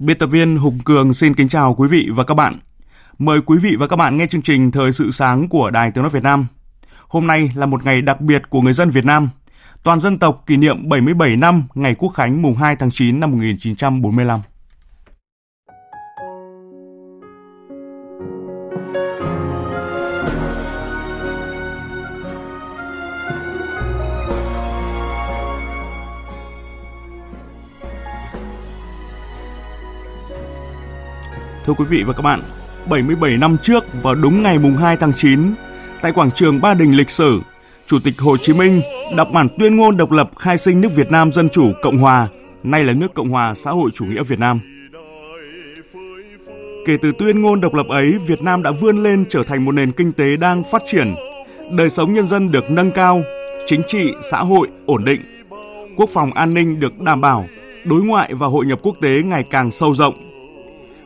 Biên tập viên Hùng Cường xin kính chào quý vị và các bạn. Mời quý vị và các bạn nghe chương trình Thời sự sáng của Đài Tiếng Nói Việt Nam. Hôm nay là một ngày đặc biệt của người dân Việt Nam. Toàn dân tộc kỷ niệm 77 năm ngày Quốc khánh mùng 2 tháng 9 năm 1945. Thưa quý vị và các bạn, 77 năm trước vào đúng ngày mùng 2 tháng 9, tại quảng trường Ba Đình lịch sử, Chủ tịch Hồ Chí Minh đọc bản tuyên ngôn độc lập khai sinh nước Việt Nam Dân Chủ Cộng Hòa, nay là nước Cộng Hòa Xã hội Chủ nghĩa Việt Nam. Kể từ tuyên ngôn độc lập ấy, Việt Nam đã vươn lên trở thành một nền kinh tế đang phát triển, đời sống nhân dân được nâng cao, chính trị, xã hội ổn định, quốc phòng an ninh được đảm bảo, đối ngoại và hội nhập quốc tế ngày càng sâu rộng,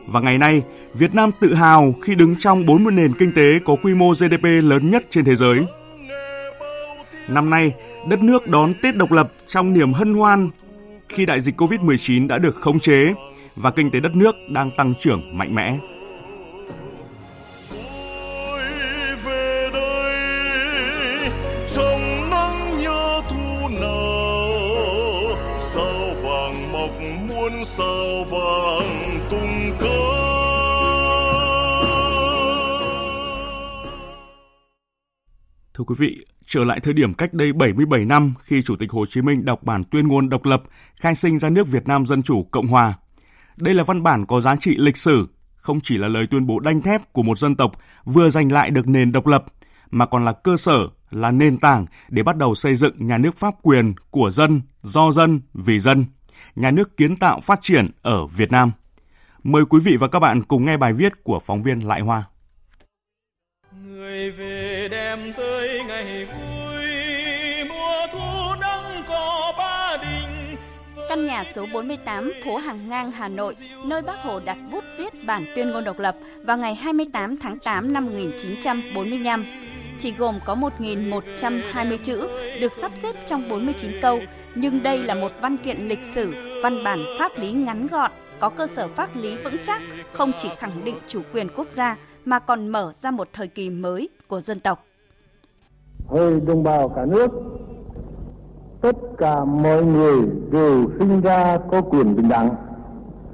và ngày nay, Việt Nam tự hào khi đứng trong 40 nền kinh tế có quy mô GDP lớn nhất trên thế giới. Năm nay, đất nước đón Tết độc lập trong niềm hân hoan khi đại dịch COVID-19 đã được khống chế và kinh tế đất nước đang tăng trưởng mạnh mẽ. Thưa quý vị, trở lại thời điểm cách đây 77 năm khi Chủ tịch Hồ Chí Minh đọc bản tuyên ngôn độc lập khai sinh ra nước Việt Nam Dân Chủ Cộng Hòa. Đây là văn bản có giá trị lịch sử, không chỉ là lời tuyên bố đanh thép của một dân tộc vừa giành lại được nền độc lập, mà còn là cơ sở, là nền tảng để bắt đầu xây dựng nhà nước pháp quyền của dân, do dân, vì dân, nhà nước kiến tạo phát triển ở Việt Nam. Mời quý vị và các bạn cùng nghe bài viết của phóng viên Lại Hoa. Người về đem tới ngày vui mùa thu nắng cỏ ba đình Căn nhà số 48 phố Hàng Ngang, Hà Nội, nơi Bác Hồ đặt bút viết bản tuyên ngôn độc lập vào ngày 28 tháng 8 năm 1945. Chỉ gồm có 1.120 chữ, được sắp xếp trong 49 câu, nhưng đây là một văn kiện lịch sử, văn bản pháp lý ngắn gọn, có cơ sở pháp lý vững chắc, không chỉ khẳng định chủ quyền quốc gia mà còn mở ra một thời kỳ mới của dân tộc. Hỡi đồng bào cả nước, tất cả mọi người đều sinh ra có quyền bình đẳng,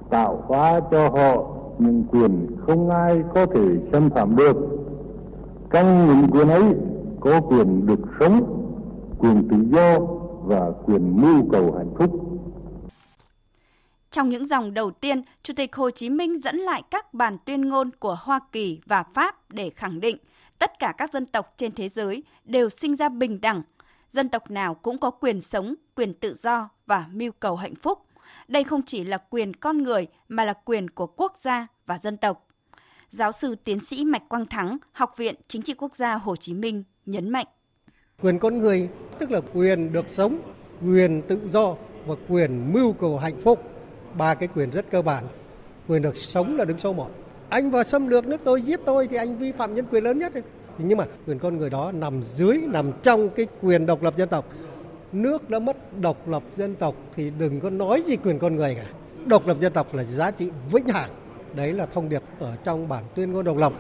tạo hóa cho họ những quyền không ai có thể xâm phạm được. Trong những quyền ấy có quyền được sống, quyền tự do và quyền mưu cầu hạnh phúc. Trong những dòng đầu tiên, Chủ tịch Hồ Chí Minh dẫn lại các bản tuyên ngôn của Hoa Kỳ và Pháp để khẳng định tất cả các dân tộc trên thế giới đều sinh ra bình đẳng. Dân tộc nào cũng có quyền sống, quyền tự do và mưu cầu hạnh phúc. Đây không chỉ là quyền con người mà là quyền của quốc gia và dân tộc. Giáo sư tiến sĩ Mạch Quang Thắng, Học viện Chính trị Quốc gia Hồ Chí Minh nhấn mạnh. Quyền con người tức là quyền được sống, quyền tự do và quyền mưu cầu hạnh phúc ba cái quyền rất cơ bản quyền được sống là đứng số một anh vào xâm lược nước tôi, giết tôi thì anh vi phạm nhân quyền lớn nhất nhưng mà quyền con người đó nằm dưới, nằm trong cái quyền độc lập dân tộc. Nước đã mất độc lập dân tộc thì đừng có nói gì quyền con người cả. Độc lập dân tộc là giá trị vĩnh hằng. Đấy là thông điệp ở trong bản tuyên ngôn độc lập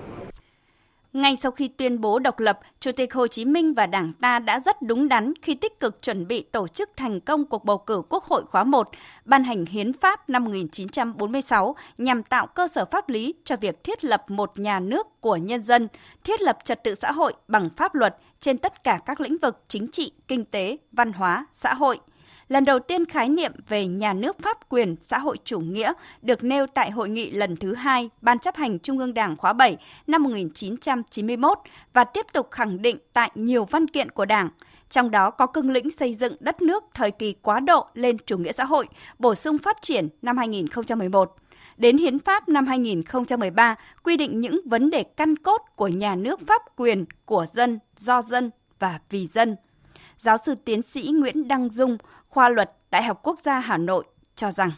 ngay sau khi tuyên bố độc lập, Chủ tịch Hồ Chí Minh và Đảng ta đã rất đúng đắn khi tích cực chuẩn bị tổ chức thành công cuộc bầu cử Quốc hội khóa 1, ban hành hiến pháp năm 1946 nhằm tạo cơ sở pháp lý cho việc thiết lập một nhà nước của nhân dân, thiết lập trật tự xã hội bằng pháp luật trên tất cả các lĩnh vực chính trị, kinh tế, văn hóa, xã hội lần đầu tiên khái niệm về nhà nước pháp quyền xã hội chủ nghĩa được nêu tại hội nghị lần thứ hai Ban chấp hành Trung ương Đảng khóa 7 năm 1991 và tiếp tục khẳng định tại nhiều văn kiện của Đảng, trong đó có cương lĩnh xây dựng đất nước thời kỳ quá độ lên chủ nghĩa xã hội, bổ sung phát triển năm 2011 đến Hiến pháp năm 2013 quy định những vấn đề căn cốt của nhà nước pháp quyền của dân, do dân và vì dân. Giáo sư tiến sĩ Nguyễn Đăng Dung, khoa luật Đại học Quốc gia Hà Nội cho rằng.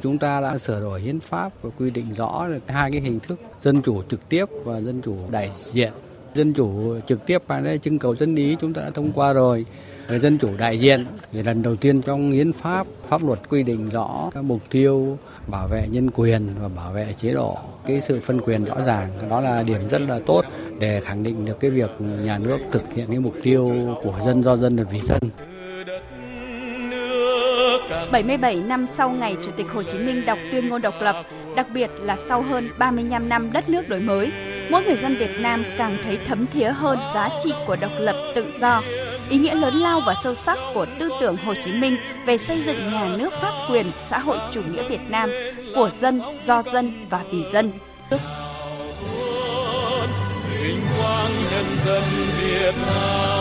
Chúng ta đã sửa đổi hiến pháp và quy định rõ hai cái hình thức, dân chủ trực tiếp và dân chủ đại diện. Dân chủ trực tiếp hay trưng cầu dân ý chúng ta đã thông qua rồi. Dân chủ đại diện thì lần đầu tiên trong hiến pháp pháp luật quy định rõ các mục tiêu bảo vệ nhân quyền và bảo vệ chế độ, cái sự phân quyền rõ ràng. Đó là điểm rất là tốt để khẳng định được cái việc nhà nước thực hiện cái mục tiêu của dân do dân và vì dân. 77 năm sau ngày Chủ tịch Hồ Chí Minh đọc tuyên ngôn độc lập, đặc biệt là sau hơn 35 năm đất nước đổi mới, mỗi người dân Việt Nam càng thấy thấm thía hơn giá trị của độc lập tự do, ý nghĩa lớn lao và sâu sắc của tư tưởng Hồ Chí Minh về xây dựng nhà nước pháp quyền xã hội chủ nghĩa Việt Nam của dân, do dân và vì dân. Vinh quang nhân dân Việt Nam.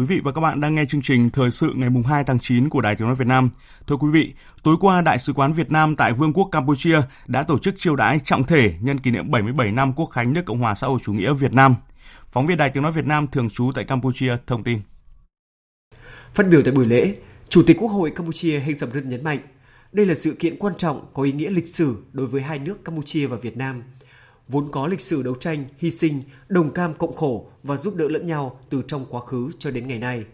Quý vị và các bạn đang nghe chương trình Thời sự ngày 2 tháng 9 của Đài Tiếng Nói Việt Nam. Thưa quý vị, tối qua Đại sứ quán Việt Nam tại Vương quốc Campuchia đã tổ chức chiêu đãi trọng thể nhân kỷ niệm 77 năm Quốc khánh nước Cộng hòa xã hội chủ nghĩa Việt Nam. Phóng viên Đài Tiếng Nói Việt Nam thường trú tại Campuchia thông tin. Phát biểu tại buổi lễ, Chủ tịch Quốc hội Campuchia Heng Samrin nhấn mạnh, đây là sự kiện quan trọng có ý nghĩa lịch sử đối với hai nước Campuchia và Việt Nam, vốn có lịch sử đấu tranh, hy sinh, đồng cam cộng khổ và giúp đỡ lẫn nhau từ trong quá khứ cho đến ngày nay.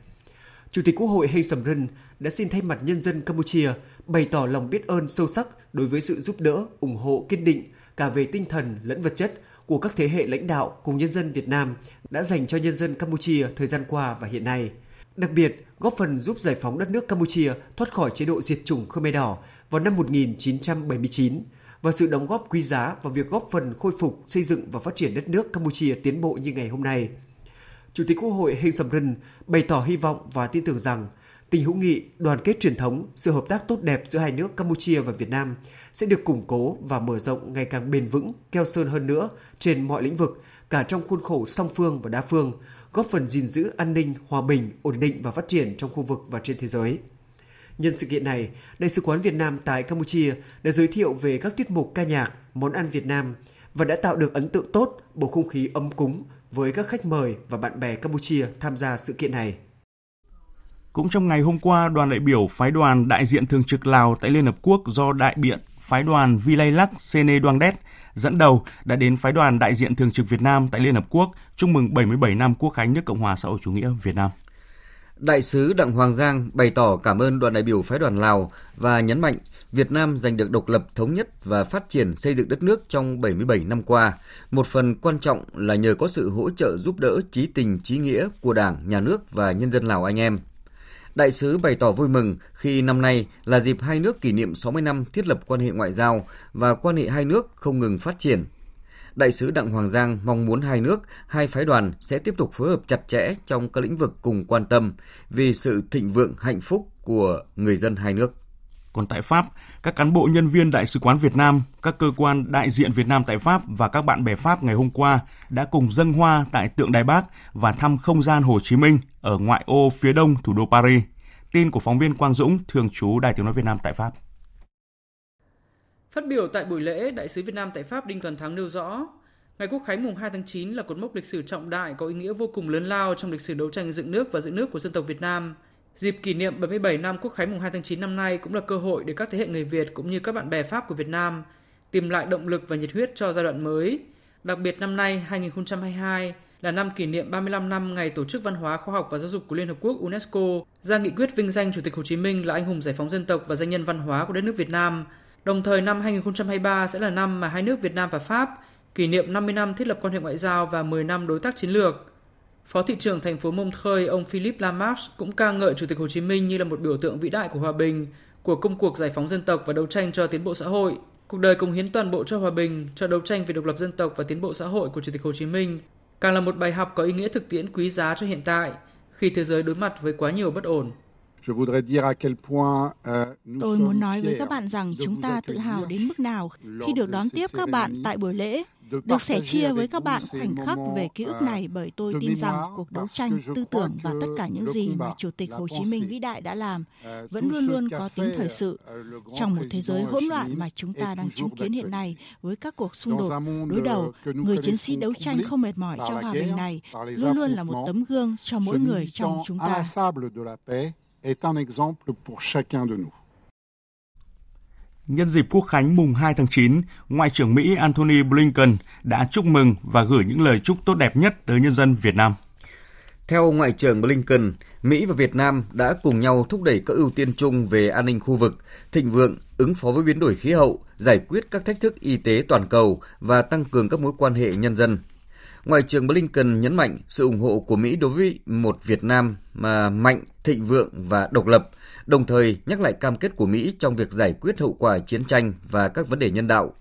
Chủ tịch Quốc hội Hay Sầm Rân đã xin thay mặt nhân dân Campuchia bày tỏ lòng biết ơn sâu sắc đối với sự giúp đỡ, ủng hộ kiên định cả về tinh thần lẫn vật chất của các thế hệ lãnh đạo cùng nhân dân Việt Nam đã dành cho nhân dân Campuchia thời gian qua và hiện nay. Đặc biệt, góp phần giúp giải phóng đất nước Campuchia thoát khỏi chế độ diệt chủng Khmer Đỏ vào năm 1979 và sự đóng góp quý giá vào việc góp phần khôi phục, xây dựng và phát triển đất nước Campuchia tiến bộ như ngày hôm nay. Chủ tịch Quốc hội Heng Samrin bày tỏ hy vọng và tin tưởng rằng tình hữu nghị, đoàn kết truyền thống, sự hợp tác tốt đẹp giữa hai nước Campuchia và Việt Nam sẽ được củng cố và mở rộng ngày càng bền vững, keo sơn hơn nữa trên mọi lĩnh vực, cả trong khuôn khổ song phương và đa phương, góp phần gìn giữ an ninh, hòa bình, ổn định và phát triển trong khu vực và trên thế giới. Nhân sự kiện này, Đại sứ quán Việt Nam tại Campuchia đã giới thiệu về các tiết mục ca nhạc, món ăn Việt Nam và đã tạo được ấn tượng tốt, bầu không khí ấm cúng với các khách mời và bạn bè Campuchia tham gia sự kiện này. Cũng trong ngày hôm qua, đoàn đại biểu phái đoàn đại diện thường trực Lào tại Liên Hợp Quốc do đại biện phái đoàn Vilaylak Sene Đoangdet dẫn đầu đã đến phái đoàn đại diện thường trực Việt Nam tại Liên Hợp Quốc chúc mừng 77 năm Quốc khánh nước Cộng hòa xã hội chủ nghĩa Việt Nam. Đại sứ Đặng Hoàng Giang bày tỏ cảm ơn đoàn đại biểu phái đoàn Lào và nhấn mạnh Việt Nam giành được độc lập thống nhất và phát triển xây dựng đất nước trong 77 năm qua. Một phần quan trọng là nhờ có sự hỗ trợ giúp đỡ trí tình trí nghĩa của Đảng, Nhà nước và nhân dân Lào anh em. Đại sứ bày tỏ vui mừng khi năm nay là dịp hai nước kỷ niệm 60 năm thiết lập quan hệ ngoại giao và quan hệ hai nước không ngừng phát triển. Đại sứ Đặng Hoàng Giang mong muốn hai nước, hai phái đoàn sẽ tiếp tục phối hợp chặt chẽ trong các lĩnh vực cùng quan tâm vì sự thịnh vượng hạnh phúc của người dân hai nước. Còn tại Pháp, các cán bộ nhân viên Đại sứ quán Việt Nam, các cơ quan đại diện Việt Nam tại Pháp và các bạn bè Pháp ngày hôm qua đã cùng dâng hoa tại tượng Đài Bắc và thăm không gian Hồ Chí Minh ở ngoại ô phía đông thủ đô Paris. Tin của phóng viên Quang Dũng, thường trú Đài tiếng nói Việt Nam tại Pháp. Phát biểu tại buổi lễ, Đại sứ Việt Nam tại Pháp Đinh Toàn Thắng nêu rõ, Ngày Quốc khánh mùng 2 tháng 9 là cột mốc lịch sử trọng đại có ý nghĩa vô cùng lớn lao trong lịch sử đấu tranh dựng nước và giữ nước của dân tộc Việt Nam. Dịp kỷ niệm 77 năm Quốc khánh mùng 2 tháng 9 năm nay cũng là cơ hội để các thế hệ người Việt cũng như các bạn bè Pháp của Việt Nam tìm lại động lực và nhiệt huyết cho giai đoạn mới. Đặc biệt năm nay 2022 là năm kỷ niệm 35 năm ngày Tổ chức Văn hóa, Khoa học và Giáo dục của Liên Hợp Quốc UNESCO ra nghị quyết vinh danh Chủ tịch Hồ Chí Minh là anh hùng giải phóng dân tộc và danh nhân văn hóa của đất nước Việt Nam. Đồng thời năm 2023 sẽ là năm mà hai nước Việt Nam và Pháp kỷ niệm 50 năm thiết lập quan hệ ngoại giao và 10 năm đối tác chiến lược. Phó thị trưởng thành phố Montreuil ông Philippe Lamarck cũng ca ngợi Chủ tịch Hồ Chí Minh như là một biểu tượng vĩ đại của hòa bình, của công cuộc giải phóng dân tộc và đấu tranh cho tiến bộ xã hội. Cuộc đời cống hiến toàn bộ cho hòa bình, cho đấu tranh vì độc lập dân tộc và tiến bộ xã hội của Chủ tịch Hồ Chí Minh càng là một bài học có ý nghĩa thực tiễn quý giá cho hiện tại, khi thế giới đối mặt với quá nhiều bất ổn. Euh, Tôi muốn nói với các bạn rằng chúng ta tự hào đến mức nào khi được đón tiếp các bạn tại buổi lễ được sẻ chia với các bạn khoảnh khắc về ký ức này bởi tôi tin rằng cuộc đấu tranh tư tưởng và tất cả những gì mà Chủ tịch Hồ Chí Minh vĩ đại đã làm vẫn luôn luôn có tính thời sự. Trong một thế giới hỗn loạn mà chúng ta đang chứng kiến hiện nay với các cuộc xung đột đối đầu, người chiến sĩ đấu tranh không mệt mỏi cho hòa bình này luôn luôn là một tấm gương cho mỗi người trong chúng ta. Est un exemple pour chacun de nous. Nhân dịp Quốc khánh mùng 2 tháng 9, Ngoại trưởng Mỹ Antony Blinken đã chúc mừng và gửi những lời chúc tốt đẹp nhất tới nhân dân Việt Nam. Theo Ngoại trưởng Blinken, Mỹ và Việt Nam đã cùng nhau thúc đẩy các ưu tiên chung về an ninh khu vực, thịnh vượng, ứng phó với biến đổi khí hậu, giải quyết các thách thức y tế toàn cầu và tăng cường các mối quan hệ nhân dân. Ngoại trưởng Blinken nhấn mạnh sự ủng hộ của Mỹ đối với một Việt Nam mà mạnh, thịnh vượng và độc lập, đồng thời nhắc lại cam kết của Mỹ trong việc giải quyết hậu quả chiến tranh và các vấn đề nhân đạo.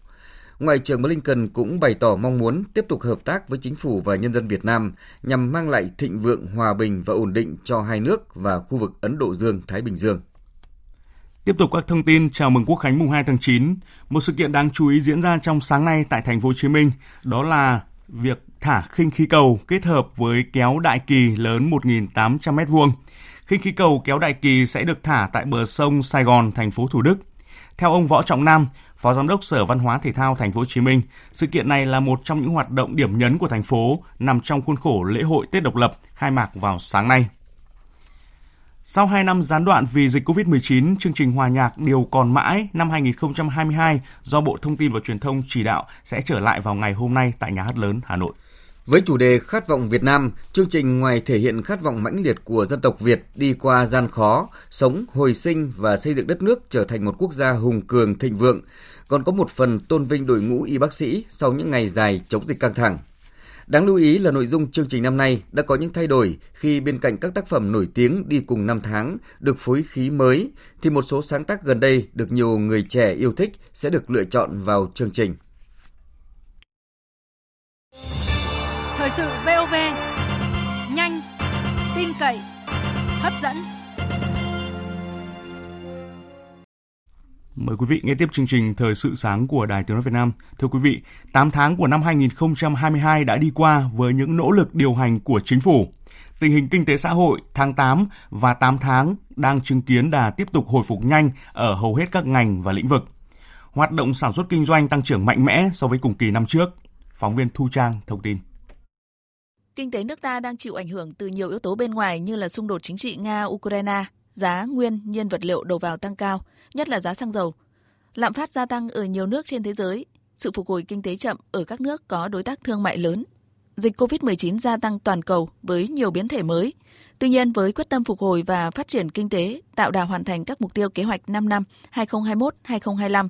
Ngoại trưởng Blinken cũng bày tỏ mong muốn tiếp tục hợp tác với chính phủ và nhân dân Việt Nam nhằm mang lại thịnh vượng, hòa bình và ổn định cho hai nước và khu vực Ấn Độ Dương-Thái Bình Dương. Tiếp tục các thông tin chào mừng Quốc khánh mùng 2 tháng 9, một sự kiện đáng chú ý diễn ra trong sáng nay tại thành phố Hồ Chí Minh, đó là việc thả khinh khí cầu kết hợp với kéo đại kỳ lớn 1.800 m2. Khinh khí cầu kéo đại kỳ sẽ được thả tại bờ sông Sài Gòn, thành phố Thủ Đức. Theo ông Võ Trọng Nam, Phó Giám đốc Sở Văn hóa Thể thao Thành phố Hồ Chí Minh, sự kiện này là một trong những hoạt động điểm nhấn của thành phố nằm trong khuôn khổ lễ hội Tết độc lập khai mạc vào sáng nay. Sau 2 năm gián đoạn vì dịch COVID-19, chương trình hòa nhạc Điều còn mãi năm 2022 do Bộ Thông tin và Truyền thông chỉ đạo sẽ trở lại vào ngày hôm nay tại Nhà hát lớn Hà Nội. Với chủ đề Khát vọng Việt Nam, chương trình ngoài thể hiện khát vọng mãnh liệt của dân tộc Việt đi qua gian khó, sống, hồi sinh và xây dựng đất nước trở thành một quốc gia hùng cường thịnh vượng, còn có một phần tôn vinh đội ngũ y bác sĩ sau những ngày dài chống dịch căng thẳng. Đáng lưu ý là nội dung chương trình năm nay đã có những thay đổi khi bên cạnh các tác phẩm nổi tiếng đi cùng năm tháng được phối khí mới, thì một số sáng tác gần đây được nhiều người trẻ yêu thích sẽ được lựa chọn vào chương trình. Thời sự VOV, nhanh, tin cậy, hấp dẫn. Mời quý vị nghe tiếp chương trình Thời sự sáng của Đài Tiếng Nói Việt Nam. Thưa quý vị, 8 tháng của năm 2022 đã đi qua với những nỗ lực điều hành của chính phủ. Tình hình kinh tế xã hội tháng 8 và 8 tháng đang chứng kiến đà tiếp tục hồi phục nhanh ở hầu hết các ngành và lĩnh vực. Hoạt động sản xuất kinh doanh tăng trưởng mạnh mẽ so với cùng kỳ năm trước. Phóng viên Thu Trang thông tin. Kinh tế nước ta đang chịu ảnh hưởng từ nhiều yếu tố bên ngoài như là xung đột chính trị Nga-Ukraine, giá nguyên nhiên vật liệu đầu vào tăng cao, nhất là giá xăng dầu. Lạm phát gia tăng ở nhiều nước trên thế giới, sự phục hồi kinh tế chậm ở các nước có đối tác thương mại lớn. Dịch COVID-19 gia tăng toàn cầu với nhiều biến thể mới. Tuy nhiên, với quyết tâm phục hồi và phát triển kinh tế, tạo đà hoàn thành các mục tiêu kế hoạch 5 năm 2021-2025,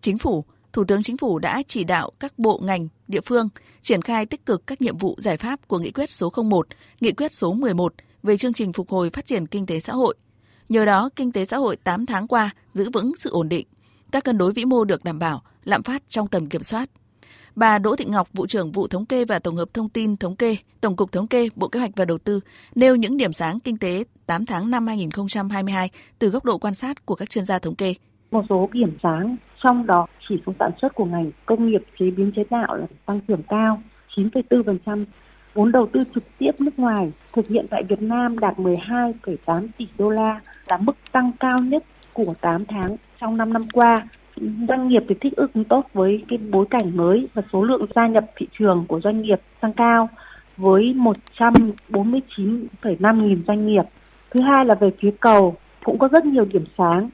Chính phủ, Thủ tướng Chính phủ đã chỉ đạo các bộ ngành, địa phương triển khai tích cực các nhiệm vụ giải pháp của Nghị quyết số 01, Nghị quyết số 11 về chương trình phục hồi phát triển kinh tế xã hội – Nhờ đó, kinh tế xã hội 8 tháng qua giữ vững sự ổn định, các cân đối vĩ mô được đảm bảo, lạm phát trong tầm kiểm soát. Bà Đỗ Thị Ngọc, vụ trưởng vụ thống kê và tổng hợp thông tin thống kê, Tổng cục Thống kê, Bộ Kế hoạch và Đầu tư nêu những điểm sáng kinh tế 8 tháng năm 2022 từ góc độ quan sát của các chuyên gia thống kê. Một số điểm sáng trong đó chỉ số sản xuất của ngành công nghiệp chế biến chế tạo là tăng trưởng cao 9,4%, vốn đầu tư trực tiếp nước ngoài thực hiện tại Việt Nam đạt 12,8 tỷ đô la, là mức tăng cao nhất của 8 tháng trong 5 năm qua. Doanh nghiệp thì thích ứng tốt với cái bối cảnh mới và số lượng gia nhập thị trường của doanh nghiệp tăng cao với 149,5 nghìn doanh nghiệp. Thứ hai là về phía cầu cũng có rất nhiều điểm sáng.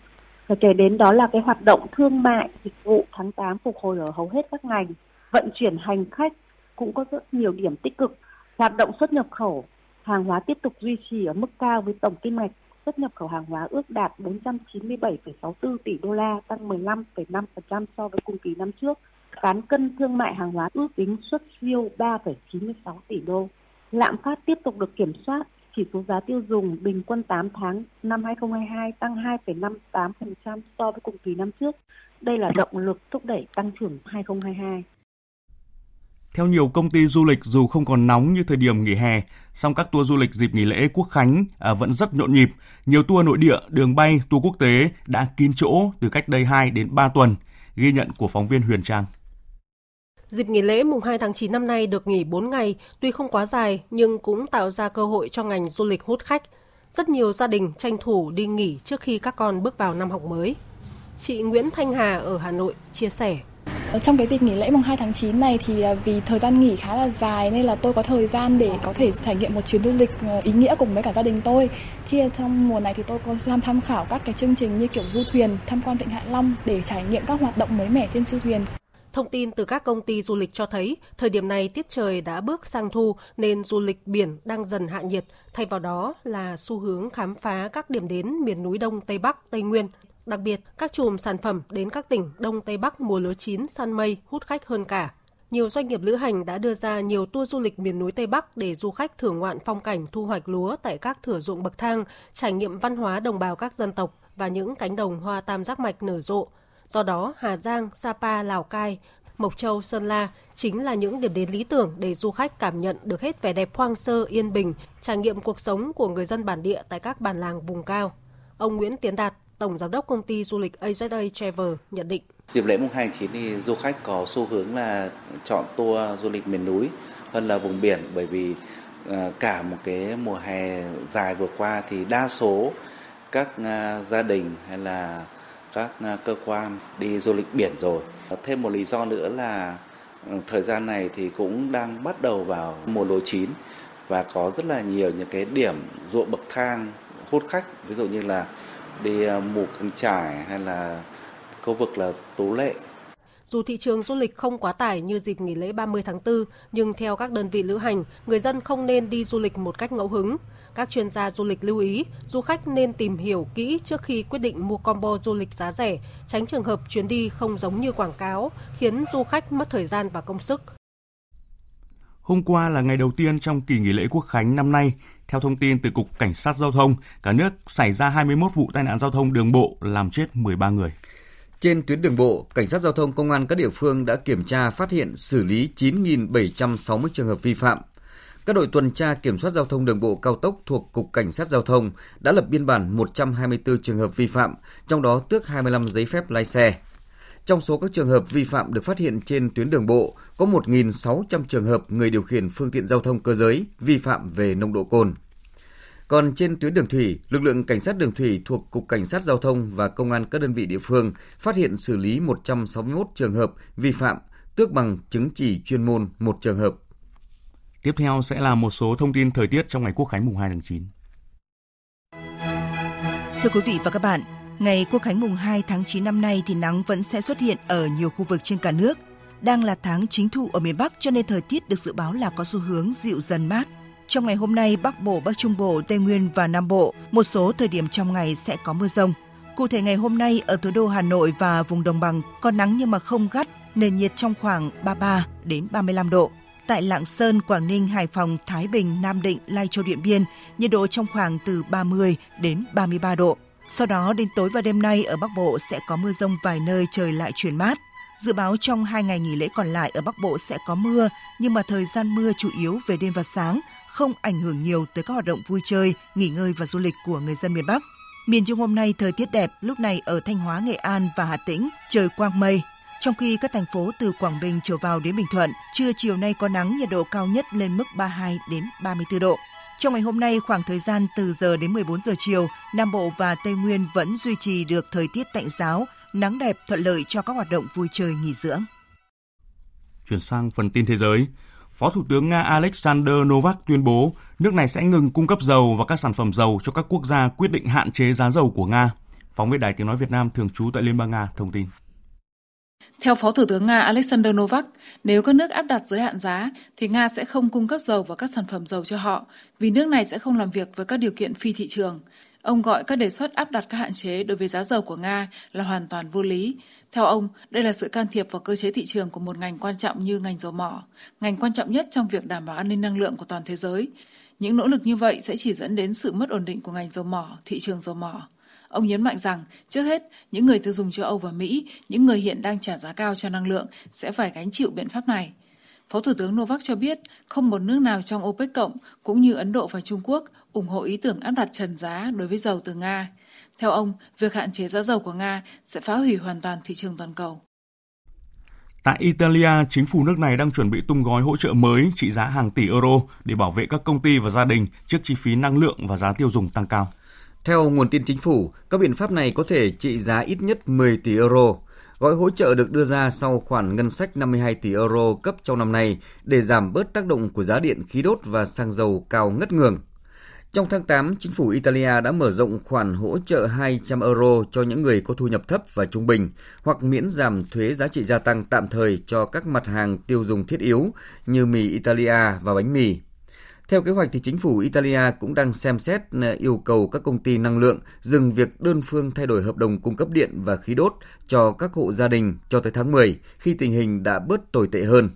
Và kể đến đó là cái hoạt động thương mại, dịch vụ tháng 8 phục hồi ở hầu hết các ngành. Vận chuyển hành khách cũng có rất nhiều điểm tích cực. Hoạt động xuất nhập khẩu, hàng hóa tiếp tục duy trì ở mức cao với tổng kim ngạch xuất nhập khẩu hàng hóa ước đạt 497,64 tỷ đô la, tăng 15,5% so với cùng kỳ năm trước. Cán cân thương mại hàng hóa ước tính xuất siêu 3,96 tỷ đô. Lạm phát tiếp tục được kiểm soát, chỉ số giá tiêu dùng bình quân 8 tháng năm 2022 tăng 2,58% so với cùng kỳ năm trước. Đây là động lực thúc đẩy tăng trưởng 2022. Theo nhiều công ty du lịch dù không còn nóng như thời điểm nghỉ hè, song các tour du lịch dịp nghỉ lễ Quốc khánh à, vẫn rất nhộn nhịp. Nhiều tour nội địa, đường bay, tour quốc tế đã kín chỗ từ cách đây 2 đến 3 tuần. Ghi nhận của phóng viên Huyền Trang. Dịp nghỉ lễ mùng 2 tháng 9 năm nay được nghỉ 4 ngày, tuy không quá dài nhưng cũng tạo ra cơ hội cho ngành du lịch hút khách. Rất nhiều gia đình tranh thủ đi nghỉ trước khi các con bước vào năm học mới. Chị Nguyễn Thanh Hà ở Hà Nội chia sẻ. Ờ, trong cái dịp nghỉ lễ mùng 2 tháng 9 này thì à, vì thời gian nghỉ khá là dài nên là tôi có thời gian để có thể trải nghiệm một chuyến du lịch ờ, ý nghĩa cùng với cả gia đình tôi. Khi à, trong mùa này thì tôi có tham tham khảo các cái chương trình như kiểu du thuyền, tham quan Vịnh Hạ Long để trải nghiệm các hoạt động mới mẻ trên du thuyền. Thông tin từ các công ty du lịch cho thấy, thời điểm này tiết trời đã bước sang thu nên du lịch biển đang dần hạ nhiệt, thay vào đó là xu hướng khám phá các điểm đến miền núi Đông, Tây Bắc, Tây Nguyên. Đặc biệt, các chùm sản phẩm đến các tỉnh Đông Tây Bắc mùa lúa chín săn mây hút khách hơn cả. Nhiều doanh nghiệp lữ hành đã đưa ra nhiều tour du lịch miền núi Tây Bắc để du khách thưởng ngoạn phong cảnh thu hoạch lúa tại các thửa ruộng bậc thang, trải nghiệm văn hóa đồng bào các dân tộc và những cánh đồng hoa tam giác mạch nở rộ. Do đó, Hà Giang, Sapa, Lào Cai, Mộc Châu, Sơn La chính là những điểm đến lý tưởng để du khách cảm nhận được hết vẻ đẹp hoang sơ, yên bình, trải nghiệm cuộc sống của người dân bản địa tại các bản làng vùng cao. Ông Nguyễn Tiến Đạt, Tổng Giám đốc Công ty Du lịch AZA Travel nhận định. Dịp lễ mùng 2 tháng 9 thì du khách có xu hướng là chọn tour du lịch miền núi hơn là vùng biển, bởi vì à, cả một cái mùa hè dài vừa qua thì đa số các à, gia đình hay là các à, cơ quan đi du lịch biển rồi. Thêm một lý do nữa là ừ, thời gian này thì cũng đang bắt đầu vào mùa lúa chín và có rất là nhiều những cái điểm ruộng bậc thang hút khách ví dụ như là đi ờ, mù căng trải hay là khu vực là tú lệ dù thị trường du lịch không quá tải như dịp nghỉ lễ 30 tháng 4, nhưng theo các đơn vị lữ hành, người dân không nên đi du lịch một cách ngẫu hứng. Các chuyên gia du lịch lưu ý, du khách nên tìm hiểu kỹ trước khi quyết định mua combo du lịch giá rẻ, tránh trường hợp chuyến đi không giống như quảng cáo, khiến du khách mất thời gian và công sức. Hôm qua là ngày đầu tiên trong kỳ nghỉ lễ Quốc khánh năm nay. Theo thông tin từ Cục Cảnh sát Giao thông, cả nước xảy ra 21 vụ tai nạn giao thông đường bộ làm chết 13 người. Trên tuyến đường bộ, Cảnh sát Giao thông Công an các địa phương đã kiểm tra phát hiện xử lý 9.760 trường hợp vi phạm. Các đội tuần tra kiểm soát giao thông đường bộ cao tốc thuộc Cục Cảnh sát Giao thông đã lập biên bản 124 trường hợp vi phạm, trong đó tước 25 giấy phép lái xe. Trong số các trường hợp vi phạm được phát hiện trên tuyến đường bộ, có 1.600 trường hợp người điều khiển phương tiện giao thông cơ giới vi phạm về nồng độ cồn. Còn trên tuyến đường thủy, lực lượng cảnh sát đường thủy thuộc Cục Cảnh sát Giao thông và Công an các đơn vị địa phương phát hiện xử lý 161 trường hợp vi phạm, tước bằng chứng chỉ chuyên môn một trường hợp. Tiếp theo sẽ là một số thông tin thời tiết trong ngày Quốc khánh mùng 2 tháng 9. Thưa quý vị và các bạn, ngày Quốc khánh mùng 2 tháng 9 năm nay thì nắng vẫn sẽ xuất hiện ở nhiều khu vực trên cả nước. Đang là tháng chính thu ở miền Bắc cho nên thời tiết được dự báo là có xu hướng dịu dần mát. Trong ngày hôm nay, Bắc Bộ, Bắc Trung Bộ, Tây Nguyên và Nam Bộ, một số thời điểm trong ngày sẽ có mưa rông. Cụ thể ngày hôm nay ở thủ đô Hà Nội và vùng đồng bằng có nắng nhưng mà không gắt, nền nhiệt trong khoảng 33 đến 35 độ. Tại Lạng Sơn, Quảng Ninh, Hải Phòng, Thái Bình, Nam Định, Lai Châu, Điện Biên, nhiệt độ trong khoảng từ 30 đến 33 độ. Sau đó đến tối và đêm nay ở Bắc Bộ sẽ có mưa rông vài nơi trời lại chuyển mát. Dự báo trong hai ngày nghỉ lễ còn lại ở Bắc Bộ sẽ có mưa, nhưng mà thời gian mưa chủ yếu về đêm và sáng, không ảnh hưởng nhiều tới các hoạt động vui chơi, nghỉ ngơi và du lịch của người dân miền Bắc. Miền Trung hôm nay thời tiết đẹp, lúc này ở Thanh Hóa, Nghệ An và Hà Tĩnh trời quang mây. Trong khi các thành phố từ Quảng Bình trở vào đến Bình Thuận, trưa chiều nay có nắng, nhiệt độ cao nhất lên mức 32 đến 34 độ. Trong ngày hôm nay, khoảng thời gian từ giờ đến 14 giờ chiều, Nam Bộ và Tây Nguyên vẫn duy trì được thời tiết tạnh giáo, nắng đẹp thuận lợi cho các hoạt động vui chơi nghỉ dưỡng. Chuyển sang phần tin thế giới, Phó Thủ tướng Nga Alexander Novak tuyên bố nước này sẽ ngừng cung cấp dầu và các sản phẩm dầu cho các quốc gia quyết định hạn chế giá dầu của Nga. Phóng viên Đài Tiếng Nói Việt Nam thường trú tại Liên bang Nga thông tin. Theo Phó Thủ tướng Nga Alexander Novak, nếu các nước áp đặt giới hạn giá thì Nga sẽ không cung cấp dầu và các sản phẩm dầu cho họ vì nước này sẽ không làm việc với các điều kiện phi thị trường. Ông gọi các đề xuất áp đặt các hạn chế đối với giá dầu của Nga là hoàn toàn vô lý. Theo ông, đây là sự can thiệp vào cơ chế thị trường của một ngành quan trọng như ngành dầu mỏ, ngành quan trọng nhất trong việc đảm bảo an ninh năng lượng của toàn thế giới. Những nỗ lực như vậy sẽ chỉ dẫn đến sự mất ổn định của ngành dầu mỏ, thị trường dầu mỏ. Ông nhấn mạnh rằng, trước hết, những người tiêu dùng châu Âu và Mỹ, những người hiện đang trả giá cao cho năng lượng sẽ phải gánh chịu biện pháp này. Phó Thủ tướng Novak cho biết không một nước nào trong OPEC cộng cũng như Ấn Độ và Trung Quốc ủng hộ ý tưởng áp đặt trần giá đối với dầu từ Nga. Theo ông, việc hạn chế giá dầu của Nga sẽ phá hủy hoàn toàn thị trường toàn cầu. Tại Italia, chính phủ nước này đang chuẩn bị tung gói hỗ trợ mới trị giá hàng tỷ euro để bảo vệ các công ty và gia đình trước chi phí năng lượng và giá tiêu dùng tăng cao. Theo nguồn tin chính phủ, các biện pháp này có thể trị giá ít nhất 10 tỷ euro. Gói hỗ trợ được đưa ra sau khoản ngân sách 52 tỷ euro cấp trong năm nay để giảm bớt tác động của giá điện khí đốt và xăng dầu cao ngất ngường. Trong tháng 8, chính phủ Italia đã mở rộng khoản hỗ trợ 200 euro cho những người có thu nhập thấp và trung bình, hoặc miễn giảm thuế giá trị gia tăng tạm thời cho các mặt hàng tiêu dùng thiết yếu như mì Italia và bánh mì. Theo kế hoạch thì chính phủ Italia cũng đang xem xét ờ, yêu cầu các công ty năng lượng dừng việc đơn phương thay đổi hợp đồng cung cấp điện và khí đốt cho các hộ gia đình cho tới tháng 10 khi tình hình đã bớt tồi tệ hơn.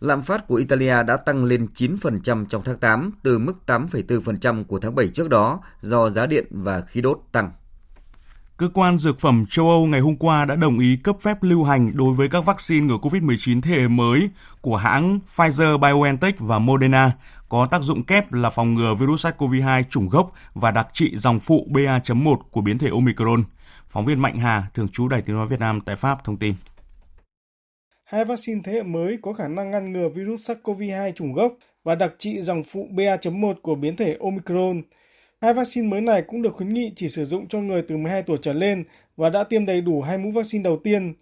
Lạm phát của Italia đã tăng lên 9% trong tháng 8 từ mức 8,4% của tháng 7 trước đó do giá điện và khí đốt tăng. Cơ quan Dược phẩm châu Âu ngày hôm qua đã đồng ý cấp phép lưu hành đối với các vaccine ngừa COVID-19 thế hệ mới của hãng Pfizer-BioNTech và Moderna có tác dụng kép là phòng ngừa virus SARS-CoV-2 chủng gốc và đặc trị dòng phụ BA.1 của biến thể Omicron. Phóng viên Mạnh Hà, thường trú Đài Tiếng nói Việt Nam tại Pháp thông tin. Hai vaccine thế hệ mới có khả năng ngăn ngừa virus SARS-CoV-2 chủng gốc và đặc trị dòng phụ BA.1 của biến thể Omicron. Hai vaccine mới này cũng được khuyến nghị chỉ sử dụng cho người từ 12 tuổi trở lên và đã tiêm đầy đủ hai mũi vaccine đầu tiên.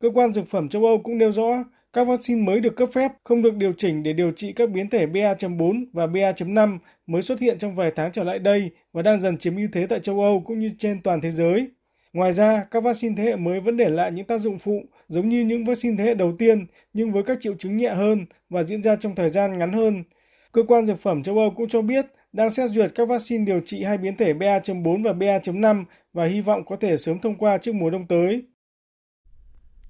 Cơ quan dược phẩm châu Âu cũng nêu rõ các vaccine mới được cấp phép không được điều chỉnh để điều trị các biến thể BA.4 và BA.5 mới xuất hiện trong vài tháng trở lại đây và đang dần chiếm ưu thế tại châu Âu cũng như trên toàn thế giới. Ngoài ra, các vaccine thế hệ mới vẫn để lại những tác dụng phụ giống như những vaccine thế hệ đầu tiên nhưng với các triệu chứng nhẹ hơn và diễn ra trong thời gian ngắn hơn. Cơ quan dược phẩm châu Âu cũng cho biết đang xét duyệt các vaccine điều trị hai biến thể BA.4 và BA.5 và hy vọng có thể sớm thông qua trước mùa đông tới.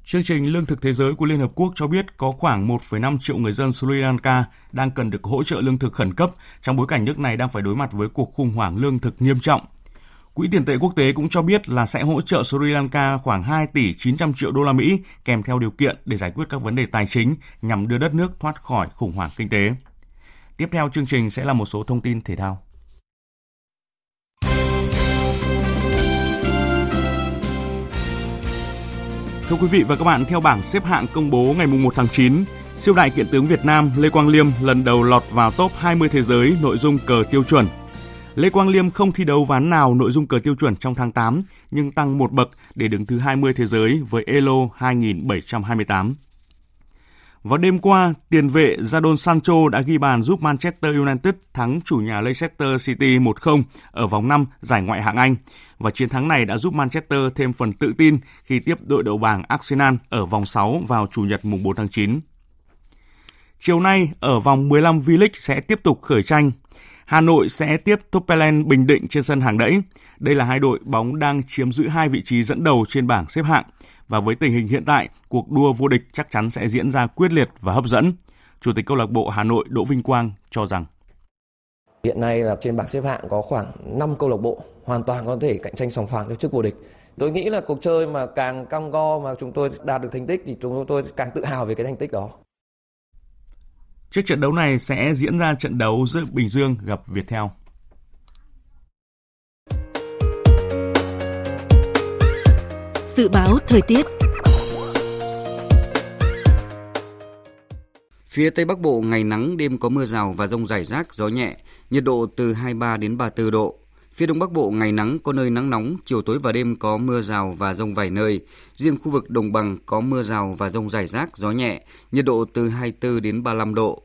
Chương trình Lương thực Thế giới của Liên Hợp Quốc cho biết có khoảng 1,5 triệu người dân Sri Lanka đang cần được hỗ trợ lương thực khẩn cấp trong bối cảnh nước này đang phải đối mặt với cuộc khủng hoảng lương thực nghiêm trọng. Quỹ tiền tệ quốc tế cũng cho biết là sẽ hỗ trợ Sri Lanka khoảng 2 tỷ 900 triệu đô la Mỹ kèm theo điều kiện để giải quyết các vấn đề tài chính nhằm đưa đất nước thoát khỏi khủng hoảng kinh tế. Tiếp theo chương trình sẽ là một số thông tin thể thao. Thưa quý vị và các bạn, theo bảng xếp hạng công bố ngày 1 tháng 9, siêu đại kiện tướng Việt Nam Lê Quang Liêm lần đầu lọt vào top 20 thế giới nội dung cờ tiêu chuẩn. Lê Quang Liêm không thi đấu ván nào nội dung cờ tiêu chuẩn trong tháng 8, nhưng tăng một bậc để đứng thứ 20 thế giới với Elo 2728. Vào đêm qua, tiền vệ Jadon Sancho đã ghi bàn giúp Manchester United thắng chủ nhà Leicester City 1-0 ở vòng 5 giải ngoại hạng Anh. Và chiến thắng này đã giúp Manchester thêm phần tự tin khi tiếp đội đầu bảng Arsenal ở vòng 6 vào Chủ nhật mùng 4 tháng 9. Chiều nay, ở vòng 15 V-League sẽ tiếp tục khởi tranh. Hà Nội sẽ tiếp Topelen Bình Định trên sân hàng đẫy. Đây là hai đội bóng đang chiếm giữ hai vị trí dẫn đầu trên bảng xếp hạng và với tình hình hiện tại, cuộc đua vô địch chắc chắn sẽ diễn ra quyết liệt và hấp dẫn. Chủ tịch câu lạc bộ Hà Nội Đỗ Vinh Quang cho rằng Hiện nay là trên bảng xếp hạng có khoảng 5 câu lạc bộ hoàn toàn có thể cạnh tranh sòng phẳng cho chức vô địch. Tôi nghĩ là cuộc chơi mà càng cam go mà chúng tôi đạt được thành tích thì chúng tôi càng tự hào về cái thành tích đó. Trước trận đấu này sẽ diễn ra trận đấu giữa Bình Dương gặp Viettel. Dự báo thời tiết Phía Tây Bắc Bộ ngày nắng, đêm có mưa rào và rông rải rác, gió nhẹ, nhiệt độ từ 23 đến 34 độ. Phía Đông Bắc Bộ ngày nắng có nơi nắng nóng, chiều tối và đêm có mưa rào và rông vài nơi. Riêng khu vực Đồng Bằng có mưa rào và rông rải rác, gió nhẹ, nhiệt độ từ 24 đến 35 độ.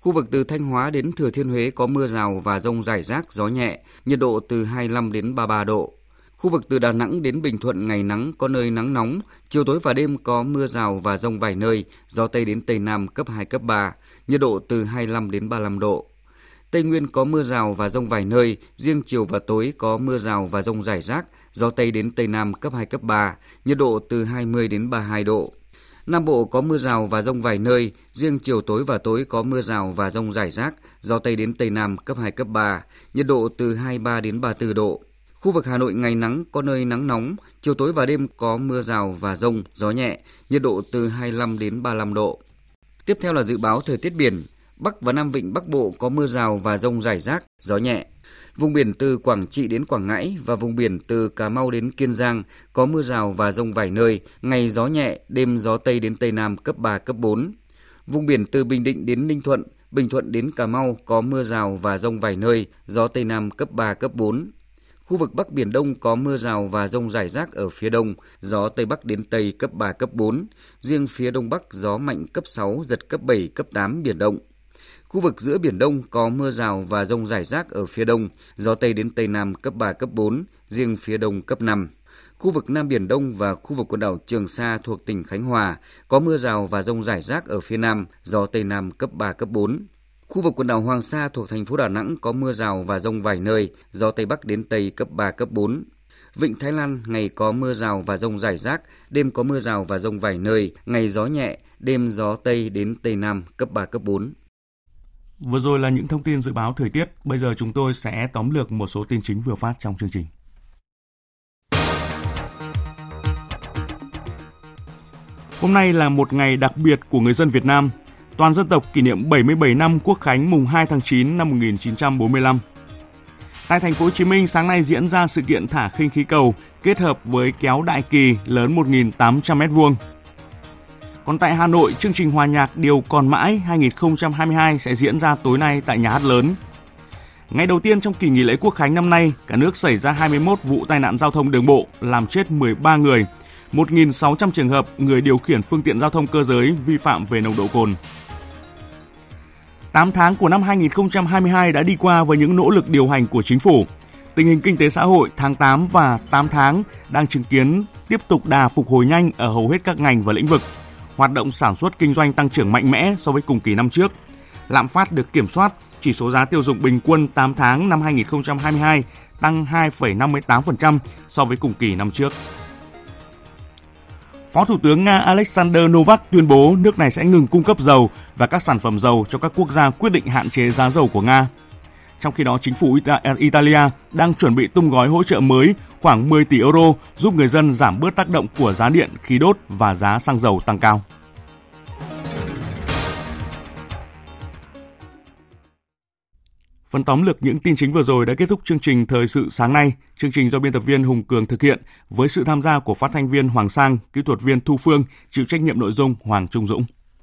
Khu vực từ Thanh Hóa đến Thừa Thiên Huế có mưa rào và rông rải rác, gió nhẹ, nhiệt độ từ 25 đến 33 độ. Khu vực từ Đà Nẵng đến Bình Thuận ngày nắng có nơi nắng nóng, chiều tối và đêm có mưa rào và rông vài nơi, gió Tây đến Tây Nam cấp 2, cấp 3, nhiệt độ từ 25 đến 35 độ. Tây Nguyên có mưa rào và rông vài nơi, riêng chiều và tối có mưa rào và rông rải rác, gió Tây đến Tây Nam cấp 2, cấp 3, nhiệt độ từ 20 đến 32 độ. Nam Bộ có mưa rào và rông vài nơi, riêng chiều tối và tối có mưa rào và rông rải rác, gió Tây đến Tây Nam cấp 2, cấp 3, nhiệt độ từ 23 đến 34 độ. Khu vực Hà Nội ngày nắng có nơi nắng nóng, chiều tối và đêm có mưa rào và rông, gió nhẹ, nhiệt độ từ 25 đến 35 độ. Tiếp theo là dự báo thời tiết biển. Bắc và Nam Vịnh Bắc Bộ có mưa rào và rông rải rác, gió nhẹ. Vùng biển từ Quảng Trị đến Quảng Ngãi và vùng biển từ Cà Mau đến Kiên Giang có mưa rào và rông vài nơi, ngày gió nhẹ, đêm gió Tây đến Tây Nam cấp 3, cấp 4. Vùng biển từ Bình Định đến Ninh Thuận, Bình Thuận đến Cà Mau có mưa rào và rông vài nơi, gió Tây Nam cấp 3, cấp 4. Khu vực Bắc Biển Đông có mưa rào và rông rải rác ở phía đông, gió Tây Bắc đến Tây cấp 3, cấp 4. Riêng phía Đông Bắc gió mạnh cấp 6, giật cấp 7, cấp 8 biển động. Khu vực giữa Biển Đông có mưa rào và rông rải rác ở phía đông, gió Tây đến Tây Nam cấp 3, cấp 4, riêng phía đông cấp 5. Khu vực Nam Biển Đông và khu vực quần đảo Trường Sa thuộc tỉnh Khánh Hòa có mưa rào và rông rải rác ở phía Nam, gió Tây Nam cấp 3, cấp 4. Khu vực quần đảo Hoàng Sa thuộc thành phố Đà Nẵng có mưa rào và rông vài nơi, gió Tây Bắc đến Tây cấp 3, cấp 4. Vịnh Thái Lan ngày có mưa rào và rông rải rác, đêm có mưa rào và rông vài nơi, ngày gió nhẹ, đêm gió Tây đến Tây Nam cấp 3, cấp 4. Vừa rồi là những thông tin dự báo thời tiết, bây giờ chúng tôi sẽ tóm lược một số tin chính vừa phát trong chương trình. Hôm nay là một ngày đặc biệt của người dân Việt Nam. Toàn dân tộc kỷ niệm 77 năm Quốc khánh mùng 2 tháng 9 năm 1945. Tại thành phố Hồ Chí Minh sáng nay diễn ra sự kiện thả khinh khí cầu kết hợp với kéo đại kỳ lớn 1.800 m2. Còn tại Hà Nội, chương trình hòa nhạc Điều còn mãi 2022 sẽ diễn ra tối nay tại nhà hát lớn. Ngày đầu tiên trong kỳ nghỉ lễ Quốc khánh năm nay, cả nước xảy ra 21 vụ tai nạn giao thông đường bộ, làm chết 13 người, 1.600 trường hợp người điều khiển phương tiện giao thông cơ giới vi phạm về nồng độ cồn. 8 tháng của năm 2022 đã đi qua với những nỗ lực điều hành của chính phủ. Tình hình kinh tế xã hội tháng 8 và 8 tháng đang chứng kiến tiếp tục đà phục hồi nhanh ở hầu hết các ngành và lĩnh vực. Hoạt động sản xuất kinh doanh tăng trưởng mạnh mẽ so với cùng kỳ năm trước. Lạm phát được kiểm soát, chỉ số giá tiêu dùng bình quân 8 tháng năm 2022 tăng 2,58% so với cùng kỳ năm trước. Phó Thủ tướng Nga Alexander Novak tuyên bố nước này sẽ ngừng cung cấp dầu và các sản phẩm dầu cho các quốc gia quyết định hạn chế giá dầu của Nga. Trong khi đó, chính phủ Italia đang chuẩn bị tung gói hỗ trợ mới khoảng 10 tỷ euro giúp người dân giảm bớt tác động của giá điện, khí đốt và giá xăng dầu tăng cao. Phần tóm lược những tin chính vừa rồi đã kết thúc chương trình Thời sự sáng nay. Chương trình do biên tập viên Hùng Cường thực hiện với sự tham gia của phát thanh viên Hoàng Sang, kỹ thuật viên Thu Phương, chịu trách nhiệm nội dung Hoàng Trung Dũng.